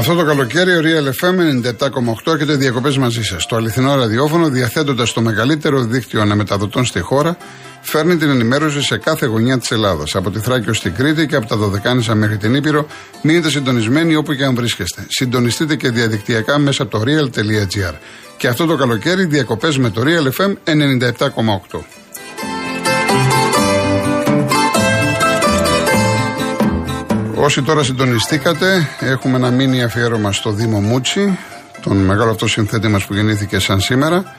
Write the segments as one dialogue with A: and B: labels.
A: Αυτό το καλοκαίρι ο Real FM 97,8 έχετε διακοπές μαζί σας. Το αληθινό ραδιόφωνο, διαθέτοντας το μεγαλύτερο δίκτυο αναμεταδοτών στη χώρα, φέρνει την ενημέρωση σε κάθε γωνιά της Ελλάδα. Από τη Θράκη ως την Κρήτη και από τα Δωδεκάνησα μέχρι την Ήπειρο, μείνετε συντονισμένοι όπου και αν βρίσκεστε. Συντονιστείτε και διαδικτυακά μέσα από το real.gr. Και αυτό το καλοκαίρι διακοπές με το Real FM 97,8. Όσοι τώρα συντονιστήκατε, έχουμε ένα μήνυμα αφιέρωμα στο Δήμο Μούτσι, τον μεγάλο αυτό συνθέτη μας που γεννήθηκε σαν σήμερα.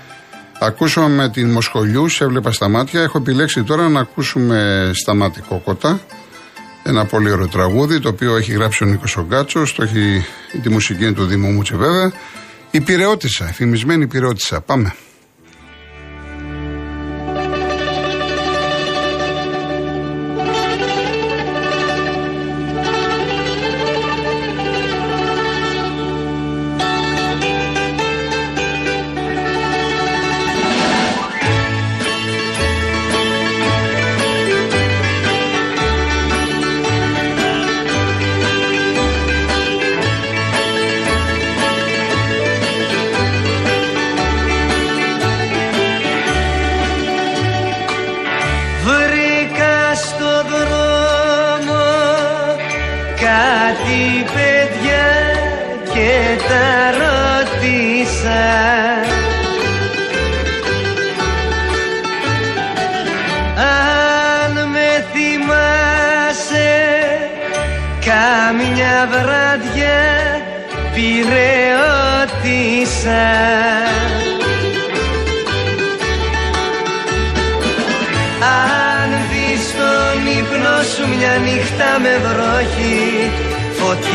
A: Ακούσαμε την Μοσχολιού, σε έβλεπα στα μάτια. Έχω επιλέξει τώρα να ακούσουμε στα μάτια κόκοτα. Ένα πολύ ωραίο τραγούδι, το οποίο έχει γράψει ο Νίκος Ογκάτσο, το έχει τη μουσική του Δήμου Μούτσι βέβαια. Η πυρεώτησα, εφημισμένη πυρεώτησα. Πάμε.
B: Καμιά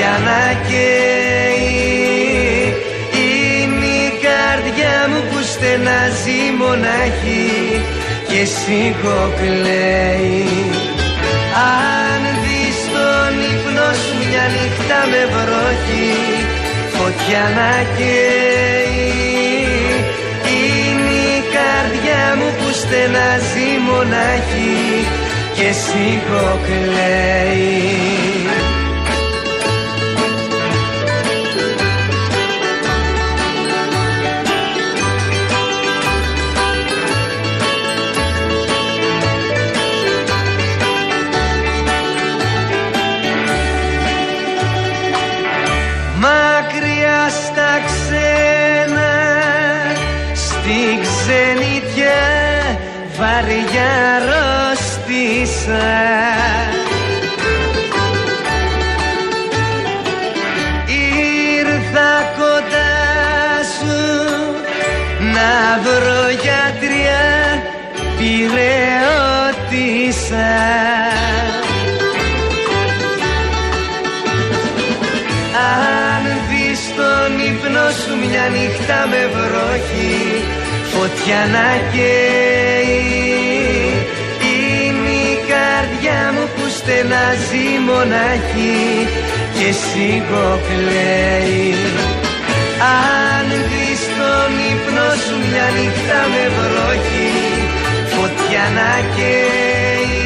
B: Φωτιά να καίει Είναι η καρδιά μου που στενάζει μονάχη Και σήκω κλαίει Αν δεις τον ύπνο σου μια νύχτα με βροχή Φωτιά να καίει Είναι η καρδιά μου που στενάζει μονάχη Και σήκω Πυρεώτησα Αν δεις τον ύπνο σου μια νύχτα με βροχή Φωτιά να καίει. Είναι η καρδιά μου που στενάζει μονάχη Και σήκω κλαίει Αν δεις τον ύπνο σου μια νύχτα με βροχή Φωτιά να καίει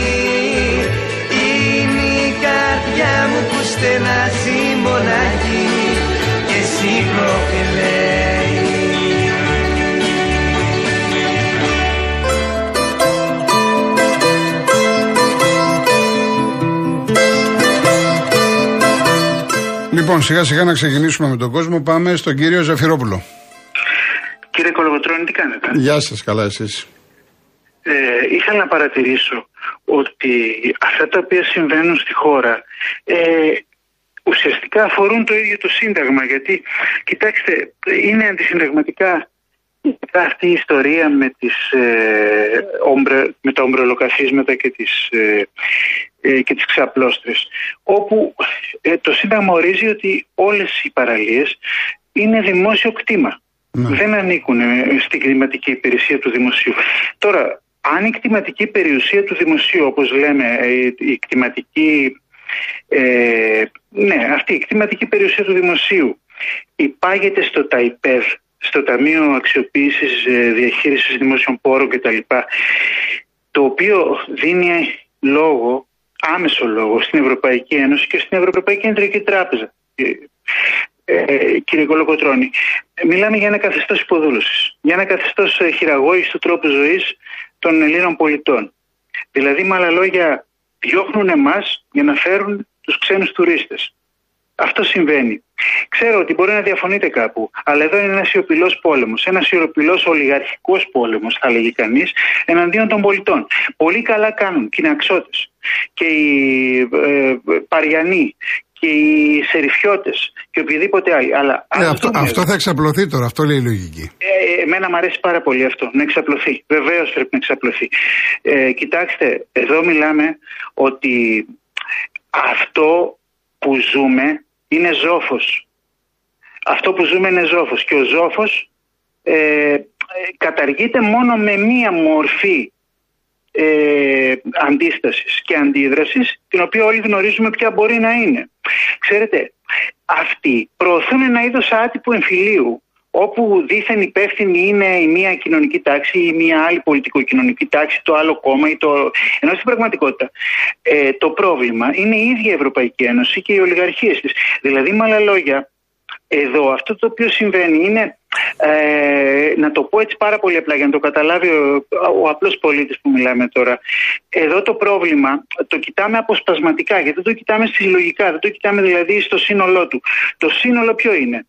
B: είναι η καρδιά μου που στενάζει μονάχη και σήκω κλαίει.
A: Λοιπόν, σιγά σιγά να ξεκινήσουμε με τον κόσμο. Πάμε στον κύριο Ζαφυρόπουλο.
C: Κύριε Κολοκοτρώνη, τι κάνετε;
A: Γεια σας, καλά εσείς.
C: Ε, ήθελα να παρατηρήσω ότι αυτά τα οποία συμβαίνουν στη χώρα ε, ουσιαστικά αφορούν το ίδιο το Σύνταγμα. Γιατί, κοιτάξτε, είναι αντισυνταγματικά αυτή η ιστορία με, τις, ε, ομπρε, με τα ομπρελοκαθίσματα και τις, ε, ε, και τις ξαπλώστρες όπου ε, το Σύνταγμα ορίζει ότι όλες οι παραλίες είναι δημόσιο κτήμα. Δεν ανήκουν ε, στην κλιματική υπηρεσία του δημοσίου. Τώρα, αν η κτηματική περιουσία του δημοσίου, όπως λέμε, ε, η κτηματική, ε, ναι, αυτή η κτηματική περιουσία του δημοσίου υπάγεται στο ΤΑΙΠΕΔ, στο Ταμείο Αξιοποίησης ε, Διαχείρισης Δημόσιων Πόρων κτλ. Το οποίο δίνει λόγο, άμεσο λόγο, στην Ευρωπαϊκή Ένωση και στην Ευρωπαϊκή Κεντρική Τράπεζα. Ε, ε, κύριε Κολοκοτρώνη, μιλάμε για ένα καθεστώς υποδούλωσης. Για ένα καθεστώς χειραγώγησης του τρόπου ζωής των Ελλήνων πολιτών. Δηλαδή, με άλλα λόγια, διώχνουν εμάς για να φέρουν τους ξένους τουρίστες. Αυτό συμβαίνει. Ξέρω ότι μπορεί να διαφωνείτε κάπου, αλλά εδώ είναι ένας σιωπηλός πόλεμος. Ένας σιωπηλός ολιγαρχικός πόλεμος, θα λέγει κανείς, εναντίον των πολιτών. Πολύ καλά κάνουν και οι αξότε και οι ε, Παριανοί και οι Σεριφιώτες και οποιοδήποτε άλλοι. Αλλά
A: ε, αυτό, αυτό θα εξαπλωθεί τώρα, αυτό λέει η λογική.
C: Ε, εμένα μου αρέσει πάρα πολύ αυτό, να εξαπλωθεί. Βεβαίως πρέπει να εξαπλωθεί. Ε, κοιτάξτε, εδώ μιλάμε ότι αυτό που ζούμε είναι ζόφος. Αυτό που ζούμε είναι ζόφος και ο ζόφος ε, καταργείται μόνο με μία μορφή ε, αντίστασης και αντίδρασης την οποία όλοι γνωρίζουμε ποια μπορεί να είναι. Ξέρετε, αυτοί προωθούν ένα είδος άτυπου εμφυλίου όπου δίθεν υπεύθυνη είναι η μία κοινωνική τάξη ή μία άλλη πολιτικο-κοινωνική τάξη, το άλλο κόμμα ή το... Ενώ στην πραγματικότητα ε, το πρόβλημα είναι η ίδια η Ευρωπαϊκή Ένωση και οι ολιγαρχίες της. Δηλαδή με άλλα λόγια, εδώ αυτό το οποίο συμβαίνει είναι, ε, να το πω έτσι πάρα πολύ απλά για να το καταλάβει ο, ο απλός πολίτης που μιλάμε τώρα. Εδώ το πρόβλημα το κοιτάμε αποσπασματικά γιατί δεν το κοιτάμε συλλογικά, δεν το κοιτάμε δηλαδή στο σύνολό του. Το σύνολο ποιο είναι;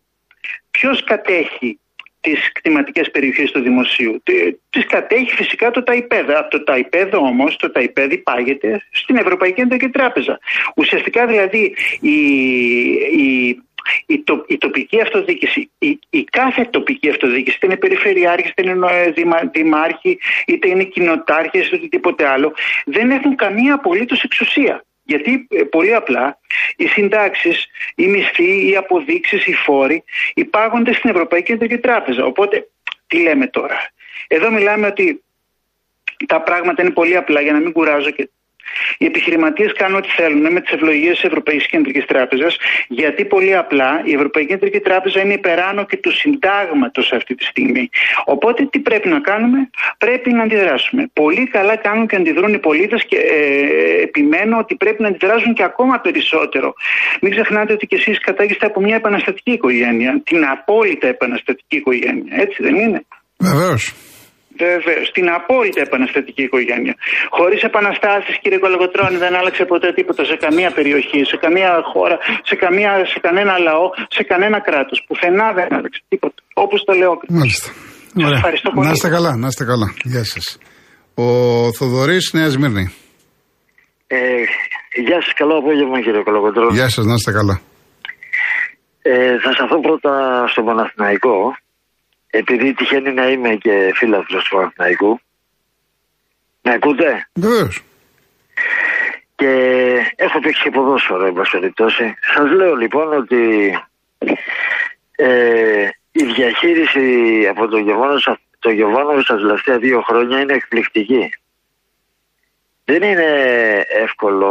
C: Ποιος κατέχει τις κτηματικές περιοχές του δημοσίου; Τις κατέχει φυσικά το ΤΑΙΠΕΔ. Από το ΤΑΙΠΕΔ όμως, το ΤΑΙΠΕΔ υπάγεται στην Ευρωπαϊκή Εντοκή Τράπεζα. Ουσιαστικά δηλαδή η, η η, το, η τοπική αυτοδιοίκηση, η, η κάθε τοπική αυτοδιοίκηση, είτε είναι περιφερειάρχη, είτε είναι ε, διμα, δημάρχη, είτε είναι κοινοτάρχε, είτε οτιδήποτε άλλο, δεν έχουν καμία απολύτως εξουσία. Γιατί ε, πολύ απλά οι συντάξεις, οι μισθοί, οι αποδείξεις, οι φόροι υπάγονται στην Ευρωπαϊκή Κεντρική Τράπεζα. Οπότε, τι λέμε τώρα; Εδώ μιλάμε ότι τα πράγματα είναι πολύ απλά για να μην κουράζω και οι επιχειρηματίες κάνουν ό,τι θέλουν με τις ευλογίες της Ευρωπαϊκής Κεντρικής Τράπεζας, γιατί πολύ απλά η Ευρωπαϊκή Κεντρική Τράπεζα είναι υπεράνω και του συντάγματος αυτή τη στιγμή. Οπότε τι πρέπει να κάνουμε, πρέπει να αντιδράσουμε. Πολύ καλά κάνουν και αντιδρούν οι πολίτες και ε, επιμένω ότι πρέπει να αντιδράσουν και ακόμα περισσότερο. Μην ξεχνάτε ότι και εσείς κατάγεστε από μια επαναστατική οικογένεια, την απόλυτα επαναστατική οικογένεια. Έτσι δεν είναι;
A: Βεβαίως.
C: Βεβαίω. Στην απόλυτα επαναστατική οικογένεια. Χωρίς επαναστάσεις, κύριε Κολογοτρόνη, δεν άλλαξε ποτέ τίποτα σε καμία περιοχή, σε καμία χώρα, σε, καμία, σε κανένα λαό, σε κανένα κράτος. Πουθενά δεν άλλαξε τίποτα. Όπως το λέω.
A: Μάλιστα. Ωραία. Ευχαριστώ πολύ. Να είστε καλά, να είστε καλά. Γεια σας. Ο Θοδωρής, Νέα Σμύρνη.
D: Ε, γεια σας, καλό απόγευμα κύριε Κολογοτρόνη.
A: Γεια σας, να είστε καλά.
D: Ε, θα σταθώ πρώτα στο Παναθηναϊκό επειδή τυχαίνει να είμαι και φίλαθλος του Παναθηναϊκού. Με ακούτε;
A: Βεβαίως.
D: Και έχω παίξει και ποδόσφαιρο, εν πάση περιπτώσει. Σας λέω λοιπόν ότι ε, η διαχείριση από τον Γιωβάνο το στα τελευταία δύο χρόνια είναι εκπληκτική. Δεν είναι εύκολο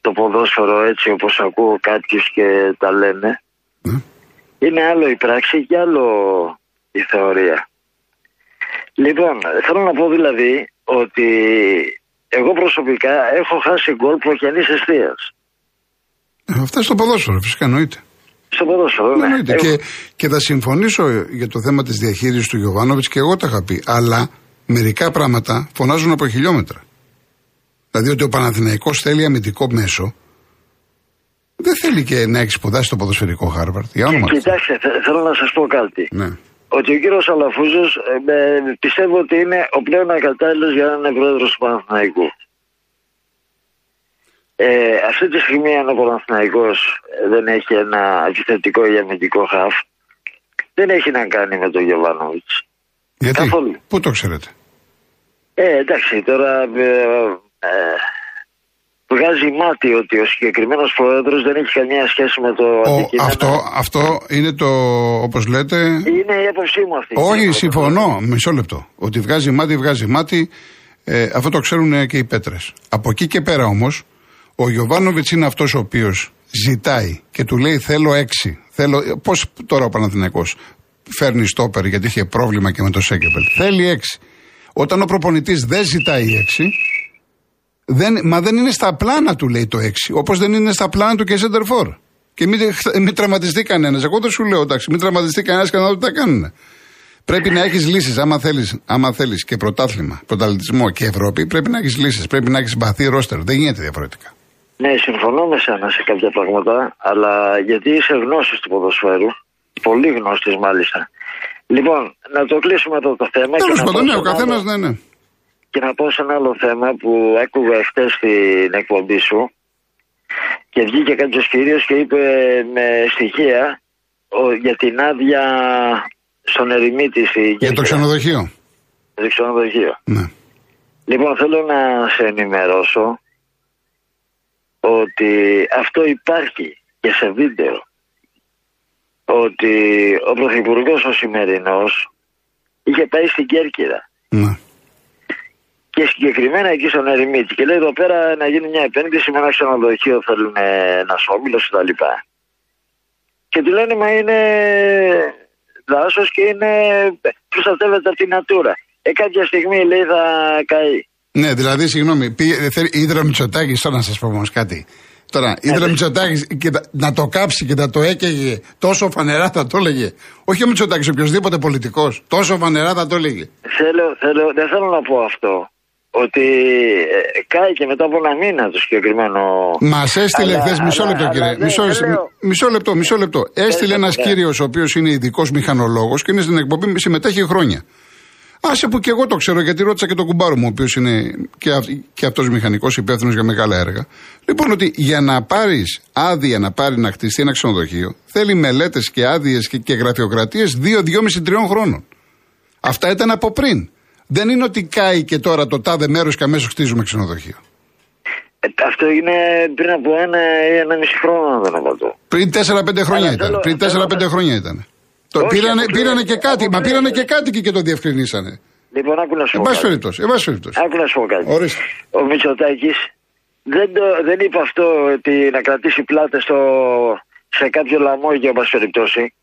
D: το ποδόσφαιρο έτσι όπως ακούω κάποιους και τα λένε. Ναι. Είναι άλλο η πράξη και άλλο η θεωρία. Λοιπόν, θέλω να πω δηλαδή ότι εγώ προσωπικά έχω χάσει γκολ προκαινή αιστείας.
A: Ε, αυτά στο ποδόσφαιρο, φυσικά εννοείται.
D: Στο ποδόσφαιρο, ναι.
A: Εννοείται. Και, και θα συμφωνήσω για το θέμα της διαχείρισης του Γιωβάνοβιτς και εγώ τα είχα πει. Αλλά μερικά πράγματα φωνάζουν από χιλιόμετρα. Δηλαδή ότι ο Παναθηναϊκός θέλει αμυντικό μέσο δεν θέλει και να έχει σπουδάσει το ποδοσφαιρικό Χάρβαρτ. Για όνομα
D: Κοιτάξτε, θέλω να σας πω κάτι.
A: Ναι
D: ότι ο κύριος Αλαφούζος ε, πιστεύω ότι είναι ο πλέον ακατάλληλος για να είναι πρόεδρος του Παναθηναϊκού. Ε, αυτή τη στιγμή αν ο Παναθηναϊκός ε, δεν έχει ένα επιθετικό ή αμυντικό χαφ, δεν έχει να κάνει με τον Γιωβάνοβιτς.
A: Γιατί, Καθόλου. πού το ξέρετε;
D: Ε, εντάξει, τώρα ε, ε βγάζει μάτι ότι ο συγκεκριμένος πρόεδρος δεν έχει καμία σχέση με το ο, αντικείμενο.
A: Αυτό, αυτό είναι το, όπως λέτε.
D: Είναι η άποψή μου αυτή.
A: Όχι, συμφωνώ. Μισό λεπτό. Ότι βγάζει μάτι, βγάζει μάτι. Ε, αυτό το ξέρουν και οι πέτρες. Από εκεί και πέρα όμως, ο Γιωβάνοβιτς είναι αυτός ο οποίος ζητάει και του λέει θέλω έξι. Θέλω, πώς τώρα ο Παναθηναϊκός φέρνει στόπερ γιατί είχε πρόβλημα και με το Σέγκεπελ. Θέλει έξι. Όταν ο προπονητής δεν ζητάει έξι, δεν, μα δεν είναι στα πλάνα του, λέει το 6. Όπως δεν είναι στα πλάνα του και Σέντερφορ. Και μην, μην τραυματιστεί κανένας. Εγώ δεν σου λέω, εντάξει, μην τραυματιστεί κανένας και να δω τι θα κάνουν. Πρέπει να έχεις λύσεις. Άμα θέλεις άμα θέλεις και πρωτάθλημα, πρωταθλητισμό και Ευρώπη, πρέπει να έχεις λύσεις. Πρέπει να έχεις συμπαθεί ρόστερ. Δεν γίνεται διαφορετικά.
D: Ναι, συμφωνώ με σένα σε κάποια πράγματα, αλλά γιατί είσαι γνώση του ποδοσφαίρου, πολύ γνώστης μάλιστα. Λοιπόν, να το κλείσουμε εδώ το θέμα. και
A: Τέλος
D: να
A: πάντων,
D: πω
A: ναι,
D: σε
A: ο
D: ένα
A: καθένας,
D: άλλο-
A: ναι, ναι.
D: Και να πω σε ένα άλλο θέμα που άκουγα εχθέ στην εκπομπή σου και βγήκε κάποιος κύριος και είπε με στοιχεία ο- για την άδεια στον ερημίτη στη
A: Για το
D: Κέρκυρα.
A: ξενοδοχείο.
D: Το ξενοδοχείο.
A: Ναι.
D: Λοιπόν, θέλω να σε ενημερώσω ότι αυτό υπάρχει και σε βίντεο. Ότι ο Πρωθυπουργός ο σημερινός είχε πάει στην Κέρκυρα
A: ναι.
D: Και συγκεκριμένα εκεί στον Ερημίτη και λέει εδώ πέρα να γίνει μια επένδυση με ένα ξενοδοχείο θέλουν ένα όμιλο κτλ. Και του λένε μα είναι δάσος και είναι προστατεύεται από την Natura. Ε, κάποια στιγμή λέει θα καεί.
A: Ναι, δηλαδή, συγγνώμη, πήγε- θέλει- ήθελε ο Μητσοτάκης, τώρα να σας πω όμως κάτι. Τώρα, ήθελε ο Μητσοτάκης και τα- να το κάψει και να το έκαιγε τόσο φανερά θα το έλεγε. Όχι ο Μητσοτάκης, οποιοδήποτε πολιτικός. Τόσο φανερά θα το έλεγε.
D: Θέλω, θέλω, δεν θέλω να πω αυτό. Ότι ε, κάει και μετά από ένα μήνα το συγκεκριμένο.
A: Μας έστειλε
D: Αλλά-
A: χθες, μισό
D: αλλά-
A: λεπτό
D: αλλά
A: κύριε.
D: δεν-
A: Μισό,
D: δεν λέω.
A: μισό λεπτό, μισό λεπτό. Έστειλε ένας
D: ναι.
A: κύριος ο οποίος είναι ειδικός μηχανολόγος και είναι στην εκπομπή, συμμετέχει χρόνια. Άσε που και εγώ το ξέρω γιατί ρώτησα και τον κουμπάρο μου, ο οποίος είναι και, αυ, και αυτός μηχανικός υπεύθυνος για μεγάλα έργα. Λοιπόν, ότι για να πάρεις άδεια να πάρει να χτιστεί ένα ξενοδοχείο, θέλει μελέτες και άδειες και, και γραφειοκρατίες 2-2,5-3 χρόνων. Αυτά ήταν από πριν. Δεν είναι ότι κάει και τώρα το τάδε μέρος και αμέσως χτίζουμε ξενοδοχείο.
D: Ε, αυτό είναι πριν από ένα ή ένα μισή χρόνο, αν δεν απατώ.
A: Πριν 4-5 χρόνια
D: Αλλά
A: ήταν.
D: θέλω-
A: Πριν
D: θέλω
A: 4-5
D: να-
A: χρόνια ήταν. Το
D: Όχι,
A: πήρανε,
D: αποκλείεται.
A: πήρανε και κάτι. Μα
D: Αποκλείεται.
A: πήρανε και κάτι και, και το διευκρινίσανε.
D: Λοιπόν, άκου να σου
A: Εν
D: πω.
A: πάση
D: κάτι.
A: περιπτώσει. Εν πάση περιπτώσει.
D: Άκου να σου πω κάτι.
A: Ορίστε.
D: Ο Μητσοτάκης δεν, το- δεν είπε αυτό ότι να κρατήσει πλάτες στο, σε κάποιο λαμόγιο, εν πάση περιπτώσει.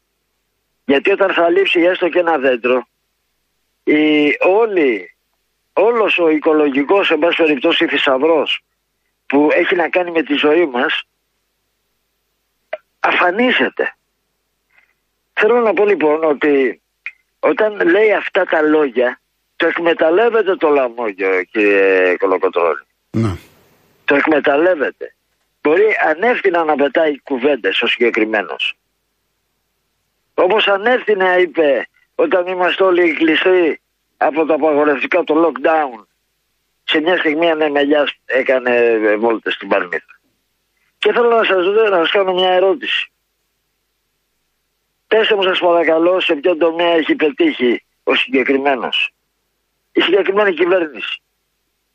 D: Γιατί όταν θα λείψει έστω και ένα δέντρο, η, όλοι, όλος ο οικολογικός, εν πάση περιπτώσει, θησαυρός που έχει να κάνει με τη ζωή μας, αφανίζεται. Θέλω να πω λοιπόν ότι όταν λέει αυτά τα λόγια, το εκμεταλλεύεται το λαμόγιο, κύριε Κολοκοτρώνη.
A: Ναι.
D: Το εκμεταλλεύεται. Μπορεί ανεύθυνα να πετάει κουβέντες ο συγκεκριμένος. Όπως ανεύθυνα είπε όταν είμαστε όλοι κλειστοί από το απαγορευτικά το lockdown. Σε μια στιγμή ανεμελιάς έκανε ε, βόλτες στην Παρμίδα. Και θέλω να σας, δω, να σας κάνω μια ερώτηση. Πέστε μου σας παρακαλώ σε ποιο τομέα έχει πετύχει ο συγκεκριμένος. Η συγκεκριμένη κυβέρνηση.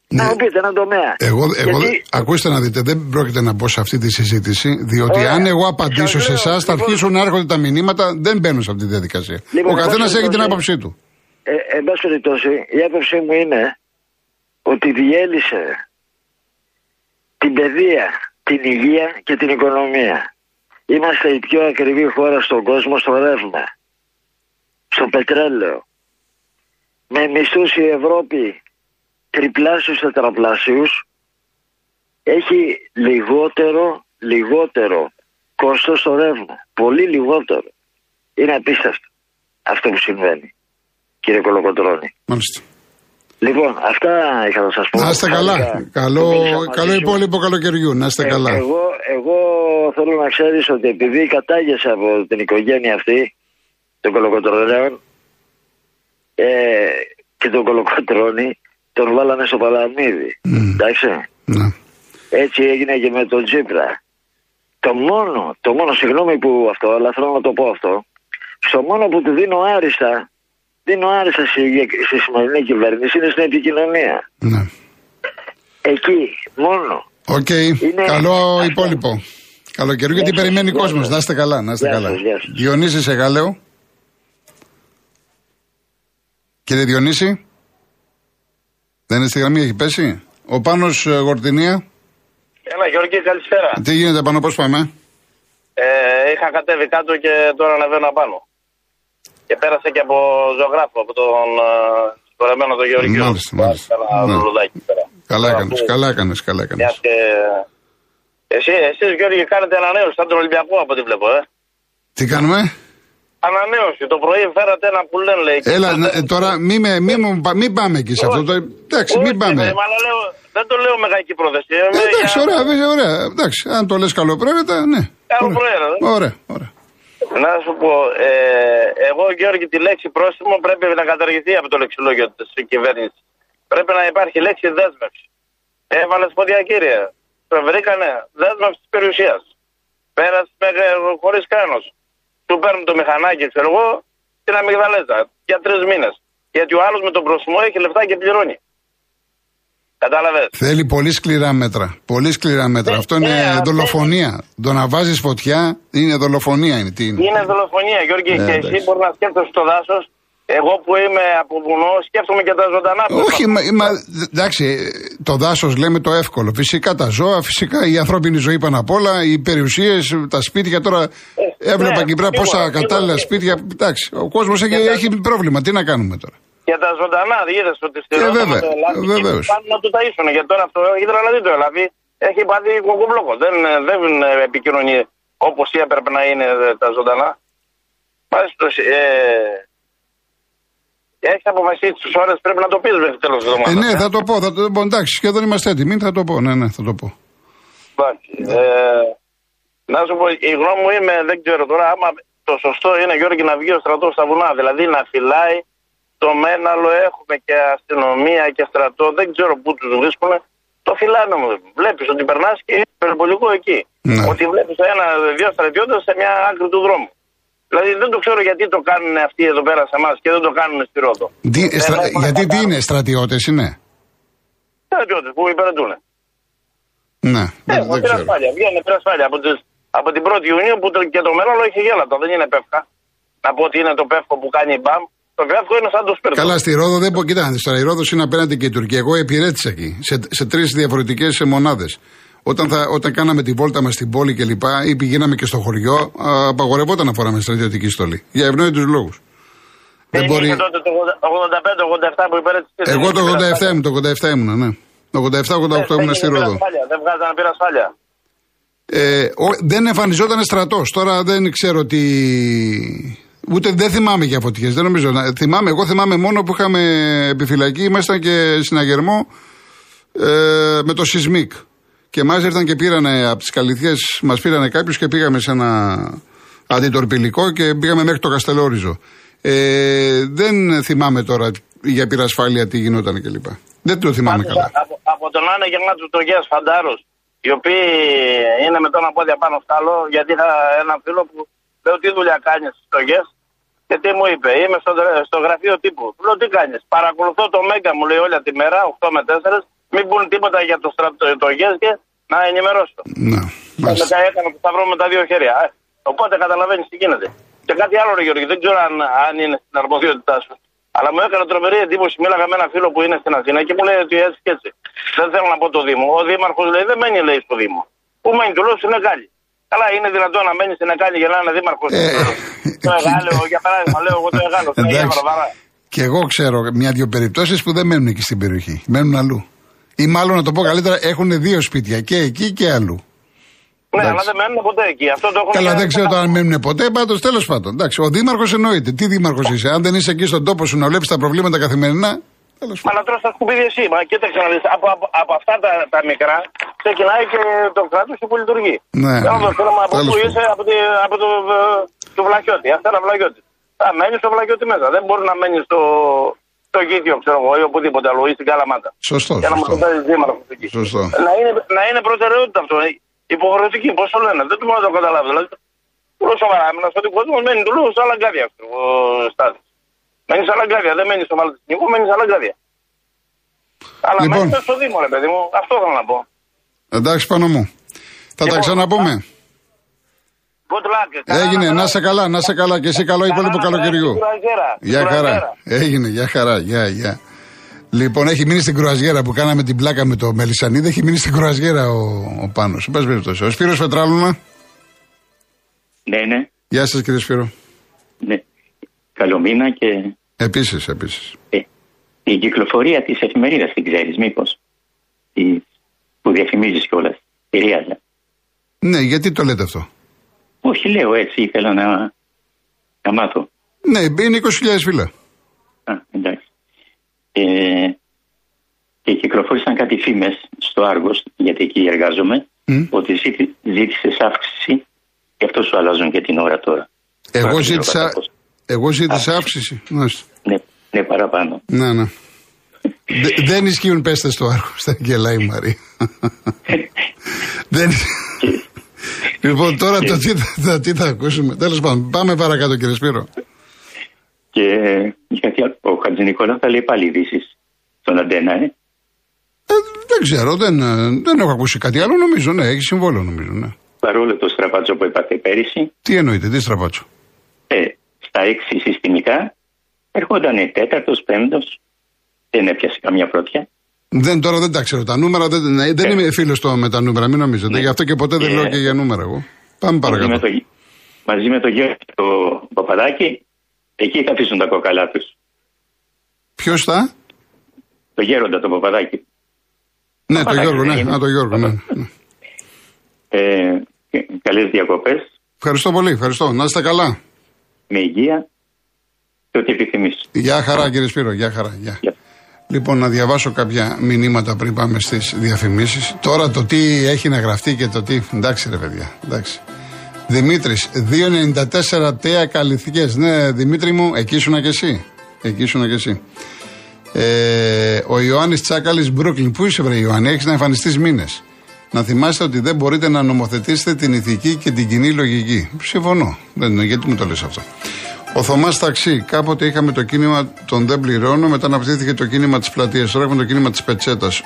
A: Ναι.
D: Να μου πείτε έναν τομέα.
A: Εγώ, εγώ,
D: Γιατί-
A: ακούστε να δείτε, δεν πρόκειται να μπω σε αυτή τη συζήτηση, διότι
D: Ωραία.
A: αν εγώ απαντήσω
D: Σας
A: σε
D: λέω,
A: εσάς, θα
D: λοιπόν-
A: αρχίσουν να έρχονται τα μηνύματα, δεν μπαίνουν σε αυτή τη διαδικασία.
D: Λοιπόν,
A: Ο καθένας
D: εν πάση
A: έχει την
D: περιπτώσει-
A: άποψή του.
D: Ε, εν πάση περιπτώσει, η άποψή μου είναι ότι διέλυσε την παιδεία, την υγεία και την οικονομία. Είμαστε η πιο ακριβή χώρα στον κόσμο στο ρεύμα, στο πετρέλαιο. Με μισθούς η Ευρώπη τριπλάσιους, τετραπλάσιους, έχει λιγότερο, λιγότερο κόστος στο ρεύμα. Πολύ λιγότερο. Είναι απίστευτο αυτό που συμβαίνει, κύριε Κολοκοτρώνη.
A: Μάλιστα.
D: Λοιπόν, αυτά είχα να σας πω.
A: Να είστε καλά.
D: Χάρηκα
A: Καλό,
D: που μίλησα μαζί
A: καλό
D: σου.
A: υπόλοιπο καλοκαιριού. Να είστε
D: Ε,
A: καλά.
D: Εγώ, εγώ θέλω να ξέρεις ότι επειδή κατάγεσαι από την οικογένεια αυτή των Κολοκοτρώνεων ε, και τον Κολοκοτρώνη τον βάλανε στο παλαμίδι. Εντάξει.
A: Ναι.
D: Έτσι έγινε και με τον Τζίπρα. Το μόνο, το μόνο, συγγνώμη που αυτό, αλλά θέλω να το πω αυτό, στο μόνο που του δίνω άριστα, δίνω άριστα στη, στη σημερινή κυβέρνηση είναι στην επικοινωνία.
A: ναι.
D: Εκεί, μόνο.
A: Οκ.
D: Είναι-
A: Καλό
D: αυτό.
A: υπόλοιπο. Καλοκαιριού γιατί
D: Γεια σας,
A: περιμένει
D: γεια
A: κόσμος.
D: σας.
A: Να είστε καλά. Να είστε
D: Γεια
A: καλά.
D: σας, γεια σας.
A: Διονύση σε Γαλέο. Κύριε Διονύση. Δεν είναι στη γραμμή, έχει πέσει. Ο Πάνος ε, Γορτινία.
E: Έλα Γιώργη, καλησπέρα.
A: Τι γίνεται πάνω, πώς πάμε;
E: Ε, είχα κατέβει κάτω και τώρα ανεβαίνω απάνω. Και πέρασε και από ζωγράφο, από τον κορεμένο τον Γεωργιό.
A: Μάλιστα, μάλιστα.
E: Ένα
A: Ναι.
E: λουλουδάκι πέρα.
A: Καλά
E: Τώρα
A: έκανες,
E: που-
A: καλά έκανες, καλά έκανες.
E: Μιας και Εσύ, εσείς Γιώργη κάνετε ανανέωση σαν τον Ολυμπιακό από ό,τι βλέπω, ε.
A: Τι κάνουμε;
E: Ανανέωση. Το πρωί φέρατε ένα που λένε, λέει.
A: Έλα, να- ε, τώρα μην, με, μην, μου πα- μην πάμε εκεί σε αυτό. Το, εντάξει, μην
E: Όχι,
A: πάμε.
E: ρε, μα αλλά λέω, δεν το λέω με κακή πρόθεση. ε, με-
A: Εντάξει,
E: για-
A: ωραία, βέβαια, ωραία. Εντάξει, αν το λες καλοπρέπειτα, ναι.
E: Καλοπρέπειτα, ε.
A: Ωραία, ωραία.
E: Να σου πω, ε, εγώ Γιώργη τη λέξη πρόστιμο πρέπει να καταργηθεί από το λεξιλόγιο της κυβέρνησης. Πρέπει να υπάρχει λέξη δέσμευση. Έβαλες πόδια κύριε. Το βρήκανε δέσμευση της περιουσίας. Πέρασε χωρίς κράνο. Του παίρνουν το μηχανάκι, ξέρω εγώ, την αμυγδαλέζα για τρεις μήνες. Γιατί ο άλλος με τον πρόστιμο έχει λεφτά και πληρώνει. Κατάλαβες;
A: Θέλει πολύ σκληρά μέτρα. Πολύ σκληρά μέτρα.
E: Ναι,
A: αυτό είναι
E: ναι, αυτό-
A: δολοφονία. Το να βάζεις φωτιά είναι δολοφονία. Είναι, τι είναι;
E: Είναι δολοφονία, Γιώργη,
A: Ναι,
E: και
A: εντάξει.
E: εσύ μπορείς να σκέφτεσαι στο δάσος. Εγώ που είμαι από βουνό, σκέφτομαι και τα ζωντανά. που
A: Όχι, μα, μα, εντάξει, το δάσος λέμε το εύκολο. Φυσικά τα ζώα, φυσικά η ανθρώπινη ζωή πάνω απ' όλα, οι περιουσίες, τα σπίτια. Τώρα έβλεπα
E: ναι,
A: εκεί πέρα
E: σίγουρα,
A: πόσα
E: σίγουρα.
A: κατάλληλα σπίτια. Εντάξει, ο κόσμος έχει,
E: Και τα-
A: έχει πρόβλημα. Τι να κάνουμε τώρα;
E: Και τα ζωντανά, είδες ότι στη
A: Ε,
E: Ρόδο
A: βέβαια,
E: με το Ελλάδι
A: ε, βεβαίως.
E: πάνε να του ταΐσουν. Γιατί τώρα αυτό ήθελα να δει το Ελλάδι. Έχει πάθει κοκομπλόκο. Δεν, δεν επικοινωνεί όπως έπρεπε να είναι ε, τα ζωντανά. Μάλιστα, ε, έχει αποφασίσει τις ώρες πρέπει να το πεις μέχρι τέλος της εβδομάδας.
A: Ε, ναι, θα το πω, θα το πω. Εντάξει, σχεδόν είμαστε έτοιμοι. Θα το πω, ναι, ναι, θα το πω.
E: Ε, να σου πω, η γνώμη μου είναι, δεν ξέρω τώρα, άμα το σωστό είναι Γιώργη να βγει ο στρατός στα βουνά. Δηλαδή να φυλάει το μέναλο, έχουμε και αστυνομία και στρατό, δεν ξέρω πού τους βρίσκουν. Το φυλάνε όμως. Βλέπεις ότι περνάς και είναι υπερβολικό εκεί.
A: Ναι.
E: Ότι βλέπεις ένα-δύο στρατιώτες σε μια άκρη του δρόμου. Δηλαδή δεν το ξέρω γιατί το κάνουν αυτοί εδώ πέρα σε εμάς και δεν το κάνουν στη Ρόδο.
A: Τι,
E: Δεν
A: στρα-
E: έχουν
A: γιατί τι
E: κατάλαβα.
A: είναι, στρατιώτες είναι;
E: Στρατιώτες που υπηρετούν.
A: Ναι,
E: Ε,
A: δεν,
E: από
A: δεν
E: την
A: ξέρω.
E: ασφάλεια. Βγαίνει την ασφάλεια. Από, τις, από την 1η Ιουνίου που το, και το μέλλον έχει γέλατο. Δεν είναι πεύκα. Να πω ότι είναι το πεύκο που κάνει η μπαμ. Το πεύκο είναι σαν το σπίρτο.
A: Καλά, στη Ρόδο δεν πω, κοιτάξτε, τώρα η Ρόδο είναι απέναντι και η Τουρκία. Εγώ υπηρέτησα εκεί, σε, σε τρεις διαφορετικές μονάδες. Όταν, θα, όταν κάναμε τη βόλτα μας στην πόλη και λοιπά, ή πηγαίναμε και στο χωριό, α, απαγορευόταν να φοράμε στρατιωτική στολή. Για ευνόητους λόγους. Δεν
E: Δεν
A: μπορεί.
E: είχε τότε το 85-87 που υπηρέτησε.
A: Εγώ το 87 ήμουν, το 87 ήμουν, ναι. Το 87-88 ήμουν στη Ρόδο.
E: Δεν βγάζανε πήρα ασφάλεια.
A: Ε, ο- δεν εμφανιζόταν στρατός. Τώρα δεν ξέρω τι. Ούτε δεν θυμάμαι για φωτιές. Δεν νομίζω. να- Θυμάμαι, εγώ θυμάμαι μόνο που είχαμε επιφυλακή, ήμασταν και συναγερμό ε, με το Σισμίκ. Και μας ήρθαν και πήρανε από τις καλυθιές, μας πήρανε κάποιους και πήγαμε σε ένα αντιτορπιλικό και πήγαμε μέχρι το Καστελόριζο. Ε, δεν θυμάμαι τώρα για πυρασφάλεια τι γινόταν κλπ. Δεν το θυμάμαι
E: Πάντως,
A: καλά.
E: Από, από τον άνεγερμα του το Γες Φαντάρος, οι οποίοι είναι με τον πόδια πάνω στο άλλο, γιατί είχα ένα φίλο που λέω τι δουλειά κάνεις στο Γες και τι μου είπε, είμαι στο, στο γραφείο τύπου. Του λέω τι κάνεις, παρακολουθώ το Μέγκα μου λέει όλη τη μέρα, 8 με 4, μην πούν τίποτα για το, στρα, το, το Γες και να ενημερώσω.
A: Ναι,
E: Και
A: μάλιστα.
E: μετά έκανα το σταυρό με τα δύο χέρια. Ε, οπότε καταλαβαίνεις τι γίνεται. Και κάτι άλλο, ρε Γιώργη, δεν ξέρω αν, αν είναι στην αρμοδιότητά σου. Αλλά μου έκανε τρομερή εντύπωση. Μίλαγα με ένα φίλο που είναι στην Αθήνα και μου λέει ότι έτσι και έτσι. Δεν θέλω να πω το Δήμο. Ο Δήμαρχος λέει δεν μένει λέει στο Δήμο. Πού μένει, του λέω στην Εκάλη. Καλά, είναι δυνατόν να μένει στην Εκάλη για να είναι δήμαρχος.
A: Ε,
E: το Εγάλεο, για παράδειγμα, λέω εγώ το Εγάλεο. στην Αγία
A: Εντάξει.
E: Βαρβαρά.
A: Και εγώ ξέρω μια-δυο περιπτώσεις που δεν μένουν εκεί στην περιοχή. Μένουν αλλού. Ή μάλλον να το πω καλύτερα, έχουν δύο σπίτια και εκεί και αλλού.
E: Ναι,
A: Εντάξει.
E: αλλά δεν μένουν ποτέ εκεί. Αυτό το έχουμε
A: Καλά,
E: και-
A: δεν ξέρω το αν μένουν ποτέ, πάντως τέλος πάντων. Εντάξει, ο Δήμαρχος εννοείται. Τι Δήμαρχος είσαι, αν δεν είσαι εκεί στον τόπο σου να βλέπεις τα προβλήματα καθημερινά. Τέλος
E: Μα
A: πάντων.
E: να τρως τα σκουπίδια εσύ. Μα κοίταξε να δεις, από, από, από αυτά τα, τα μικρά ξεκινάει και το κράτος που λειτουργεί.
A: Ναι,
E: Θέλω
A: ναι.
E: το θέλουμε από
A: Τέλος
E: πού
A: πάντων.
E: είσαι, από, τη, από το, ε, το βλακιώτη. Αυτά είναι βλακιώτη. Θα μένεις στο βλακιώτη μέσα. Δεν μπορείς να μένεις στο, στο γήθιο, ξέρω εγώ, ή οπουδήποτε άλλο, ή στην Καλαμάτα.
A: Σωστό,
E: Για να μας
A: σωστό.
E: το δήμαρχο εκεί.
A: Σωστό.
E: Να είναι, να είναι προτεραιότητα αυτό. ε, Υποχρεωτική, πώς το λένε. Δεν το μπορώ να το καταλάβω. Δηλαδή, πολύ σοβαρά, μιλάω στον κόσμο, μένει του λόγου στα λαγκάδια αυτό ο Στάδη. Μένεις στα λαγκάδια, δεν μένεις στο Βαλτιστικό, μένεις στα λαγκάδια. Αλλά
A: Λοιπόν.
E: μένεις στο Δήμο, ρε παιδί μου. Αυτό θέλω να πω.
A: Εντάξει, πάνω μου. Θα τα
E: Λοιπόν,
A: ξαναπούμε.
E: Good luck. Καλά
A: Έγινε,
E: καλά.
A: να σε καλά, να σε καλά και εσύ καλό
E: Καλά
A: υπόλοιπο
E: να περάσει
A: καλοκαιριού.
E: την κουραζιέρα. Την
A: Γεια χαρά.
E: κουραζιέρα.
A: Έγινε, γεια χαρά, γεια, γεια. Λοιπόν, έχει μείνει στην κρουαζιέρα που κάναμε την πλάκα με το Μελισανίδη, έχει μείνει στην κρουαζιέρα ο, ο Πάνος. Εν πάση περιπτώσει. Ο Σπύρος Πετράλουνα.
F: Ναι, ναι,
A: Γεια σας κύριε Σπύρο.
F: ναι. Καλό μήνα και
A: Επίσης, επίσης.
F: ε, η κυκλοφορία της εφημερίδας την ξέρεις μήπως. Η, που διαφημίζεις κιόλας. Η Ρίαζα.
A: Ναι, γιατί το λέτε αυτό;
F: Όχι, λέω έτσι, ήθελα να, να μάθω.
A: Ναι, είναι 20.000 φύλλα.
F: Α, εντάξει. Ε, και κυκλοφόρησαν κάτι φήμες στο Άργος, γιατί εκεί εργάζομαι,
A: Μμ.
F: ότι ζήτησες αύξηση και αυτός σου αλλάζουν και την ώρα τώρα.
A: Εγώ
F: Τώρα δεν ξέρω
A: ζήτησα,
F: κατά πόσο.
A: Εγώ ζήτησα αύξηση. Μάλιστα.
F: Ναι, ναι, παραπάνω.
A: Ναι, ναι. Δε- δεν ισχύουν πέστε στο άργο. Στα γελάει η Μαρία. δεν... λοιπόν, τώρα το τι, θα- το τι θα ακούσουμε. Τέλος πάντων, πάμε παρακάτω, κύριε Σπύρο.
F: Και γιατί ο Χατζη Νικόλα θα λέει πάλι ειδήσεις στον Αντένα, ε;
A: Ε, δεν ξέρω, δεν, ε, δεν έχω ακούσει κάτι άλλο. Νομίζω, ναι, έχει συμβόλαιο, νομίζω. Ναι.
F: Παρόλο το στραπάτσο που είπατε πέρυσι,
A: Τι εννοείται, τι στραπάτσο;
F: ε, στα έξι συστημικά ερχόταν τέταρτος, πέμπτος, δεν έπιασε καμιά πρώτια.
A: Δεν, τώρα δεν τα ξέρω τα νούμερα. Δεν, ναι, δεν
F: Ε.
A: είμαι φίλος με τα νούμερα, μην νομίζετε.
F: Ναι.
A: Γι' αυτό και ποτέ δεν
F: Ε.
A: λέω και για νούμερα εγώ. Πάμε
F: Μαζί με,
A: παρακάτω.
F: το, μαζί με το γιο το Παπαδάκη, εκεί θα αφήσουν τα κόκαλά τους.
A: Ποιος θα;
F: Το γέροντα το Παπαδάκη.
A: Ναι, το
F: Παπαδάκη
A: Γιώργο,
F: δεν
A: ναι.
F: είναι.
A: Α, το Γιώργο, ναι. ναι.
F: Ε, Καλές διακοπές,
A: Ευχαριστώ πολύ, ευχαριστώ. Να είστε καλά.
F: Με υγεία και ό,τι επιθυμείς.
A: Γεια χαρά, κύριε Σπύρο, γεια χαρά. Γεια.
F: Γεια.
A: Λοιπόν, να διαβάσω κάποια μηνύματα πριν πάμε στις διαφημίσεις. Τώρα το τι έχει να γραφτεί και το τι. Εντάξει, ρε παιδιά, εντάξει. Δημήτρης, 2,94 τέα καλυθικέ. Ναι, Δημήτρη μου, εκεί ήσουν και εσύ. Εκεί ήσουν και εσύ. Ε, ο Ιωάννης Τσάκαλης Μπρούκλιν. Πού είσαι, βρε Ιωάννη, έχεις να εμφανιστείς μήνες. Να θυμάστε ότι δεν μπορείτε να νομοθετήσετε την ηθική και την κοινή λογική. Συμφωνώ. Δεν είναι, γιατί μου το λες αυτό. Ο Θωμάς Ταξί. Κάποτε είχαμε το κίνημα των Δεν Πληρώνω, μετά αναπτύχθηκε το κίνημα της πλατείας. Τώρα έχουμε το κίνημα της Πετσέτας.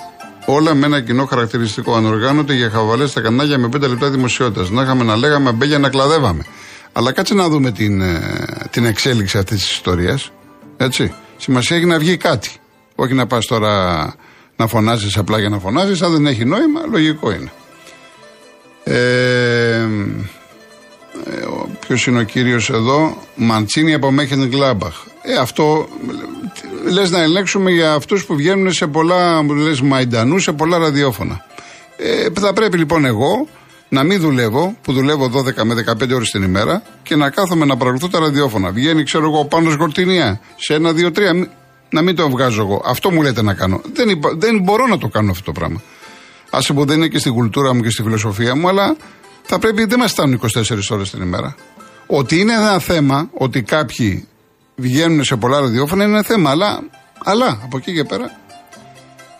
A: Όλα με ένα κοινό χαρακτηριστικό. Ανοργάνωται για χαβαλές στα κανάλια με 5 λεπτά δημοσιότητας. Να είχαμε να λέγαμε μπέλια να κλαδεύαμε. Αλλά κάτσε να δούμε την, ε, την εξέλιξη αυτής της ιστορίας. Έτσι. Σημασία έχει να βγει κάτι. Όχι να πας τώρα να φωνάζεις απλά για να φωνάζεις. Αν δεν έχει νόημα, λογικό είναι. Ε, Ποιος είναι ο κύριος εδώ, Μαντσίνη από Μέχεν Γκλάμπαχ. Ε, αυτό λες να ελέγξουμε για αυτούς που βγαίνουν σε πολλά, λες Μαϊντανούς, σε πολλά ραδιόφωνα. Ε, θα πρέπει λοιπόν εγώ να μην δουλεύω, που δουλεύω 12 με 15 ώρες την ημέρα, και να κάθομαι να παρακολουθώ τα ραδιόφωνα. Βγαίνει, ξέρω εγώ, πάνω Γορτινία, σε ένα, δύο, τρία, μη- να μην το βγάζω εγώ. Αυτό μου λέτε να κάνω. Δεν, υπα- δεν μπορώ να το κάνω αυτό το πράγμα. Άσε που δεν είναι και στην κουλτούρα μου και στη φιλοσοφία μου, αλλά θα πρέπει, δεν μας φτάνουν 24 ώρες την ημέρα. Ότι είναι ένα θέμα, ότι κάποιοι βγαίνουν σε πολλά ραδιόφωνα είναι ένα θέμα, αλλά, αλλά από εκεί και πέρα.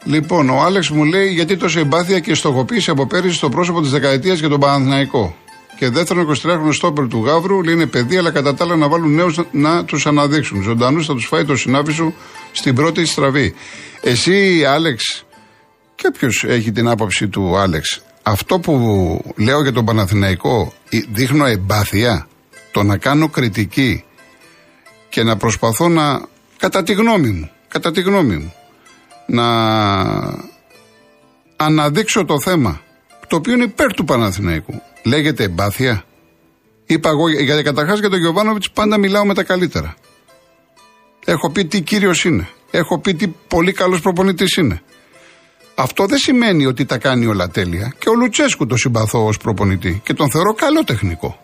A: Λοιπόν, ο Άλεξ μου λέει γιατί τόσο εμπάθεια και στοχοποίηση από πέρυσι στο πρόσωπο της δεκαετίας για τον Παναθηναϊκό. Και δεύτερον, 23χρονο στόπερ του Γαύρου λέει είναι παιδί, αλλά κατά τα άλλα να βάλουν νέους να, να τους αναδείξουν. Ζωντανούς θα τους φάει το συνάφι σου στην πρώτη στραβή. Εσύ, Άλεξ, και ποιο έχει την άποψη του Άλεξ. Αυτό που λέω για τον Παναθηναϊκό ε, δείχνω εμπάθεια. Το να κάνω κριτική και να προσπαθώ να, κατά τη γνώμη μου, κατά τη γνώμη μου, να αναδείξω το θέμα, το οποίο είναι υπέρ του Παναθηναϊκού. Λέγεται εμπάθεια. Είπα εγώ, για καταρχάς για τον Γιωβάνοβιτς πάντα μιλάω με τα καλύτερα. Έχω πει τι κύριος είναι. Έχω πει τι πολύ καλός προπονητής είναι. Αυτό δεν σημαίνει ότι τα κάνει όλα τέλεια. Και ο Λουτσέσκου το συμπαθώ ως προπονητή και τον θεωρώ καλό τεχνικό.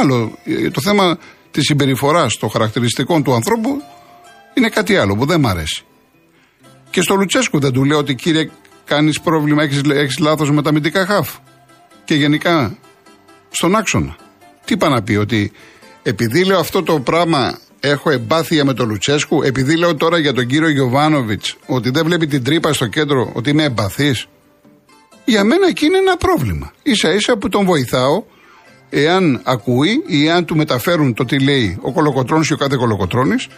A: Άλλο, ε, το θέμα της συμπεριφοράς των χαρακτηριστικών του ανθρώπου είναι κάτι άλλο που δεν μ' αρέσει. Και στο Λουτσέσκου δεν του λέω ότι κύριε κάνεις πρόβλημα, έχεις έχεις λάθος με τα αμυντικά χαφ. Και γενικά στον άξονα. Τι είπα να πει, ότι επειδή λέω αυτό το πράγμα έχω εμπάθεια με τον Λουτσέσκου, επειδή λέω τώρα για τον κύριο Γιωβάνοβιτς ότι δεν βλέπει την τρύπα στο κέντρο, ότι είμαι εμπαθής. Για μένα εκεί είναι ένα πρόβλημα. σα ίσα που τον βοηθάω, εάν ακούει ή εάν του μεταφέρουν το τι λέει ο κολοκοτρόνης ή ο κάθε κολοκοτρόνης,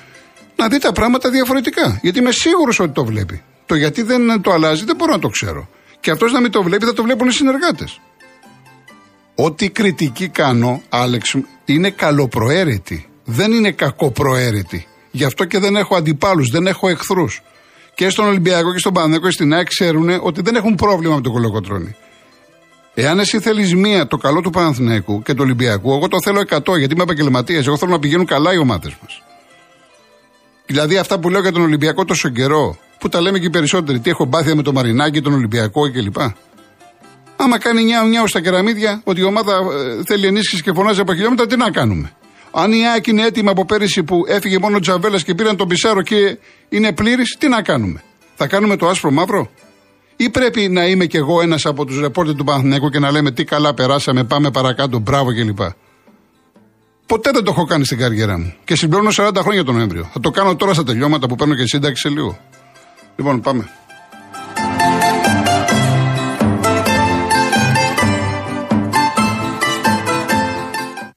A: να δει τα πράγματα διαφορετικά. Γιατί είμαι σίγουρος ότι το βλέπει. Το γιατί δεν το αλλάζει δεν μπορώ να το ξέρω. Και αυτός να μην το βλέπει θα το βλέπουν οι συνεργάτες. Ό,τι κριτική κάνω, Άλεξ, είναι καλοπροαίρετη. Δεν είναι κακοπροαίρετη. Γι' αυτό και δεν έχω αντιπάλους, δεν έχω εχθρούς. Και στον Ολυμπιακό και στον Παναδέκο και στην ΑΕΚ ξέρουν ότι δεν έχουν πρόβλημα με τον κολοκοτρόνη. Εάν εσύ θέλεις μία το καλό του Παναθηναϊκού και του Ολυμπιακού, εγώ το θέλω 100 γιατί είμαι επαγγελματίας. Εγώ θέλω να πηγαίνουν καλά οι ομάδες μας. Δηλαδή αυτά που λέω για τον Ολυμπιακό τόσο καιρό, που τα λέμε και οι περισσότεροι, τι έχω μπάθεια με τον Μαρινάκη, τον Ολυμπιακό κλπ. Άμα κάνει νιάου νιάου στα κεραμίδια ότι η ομάδα ε, θέλει ενίσχυση και φωνάζει από χιλιόμετρα, τι να κάνουμε; Αν η ΑΕΚ είναι έτοιμα από πέρυσι που έφυγε μόνο ο Τζαβέλας και πήραν τον Πισάρο και είναι πλήρης, τι να κάνουμε; Θα κάνουμε το άσπρο μαύρο; Ή πρέπει να είμαι κι εγώ ένας από τους ρεπόρτερ του Παναθηναϊκού και να λέμε τι καλά περάσαμε, πάμε παρακάτω, μπράβο κλπ. Ποτέ δεν το έχω κάνει στην καριέρα μου. Και συμπληρώνω 40 χρόνια τον Νοέμβριο. Θα το κάνω τώρα στα τελειώματα που παίρνω και σύνταξη σε λίγο. Λοιπόν, πάμε.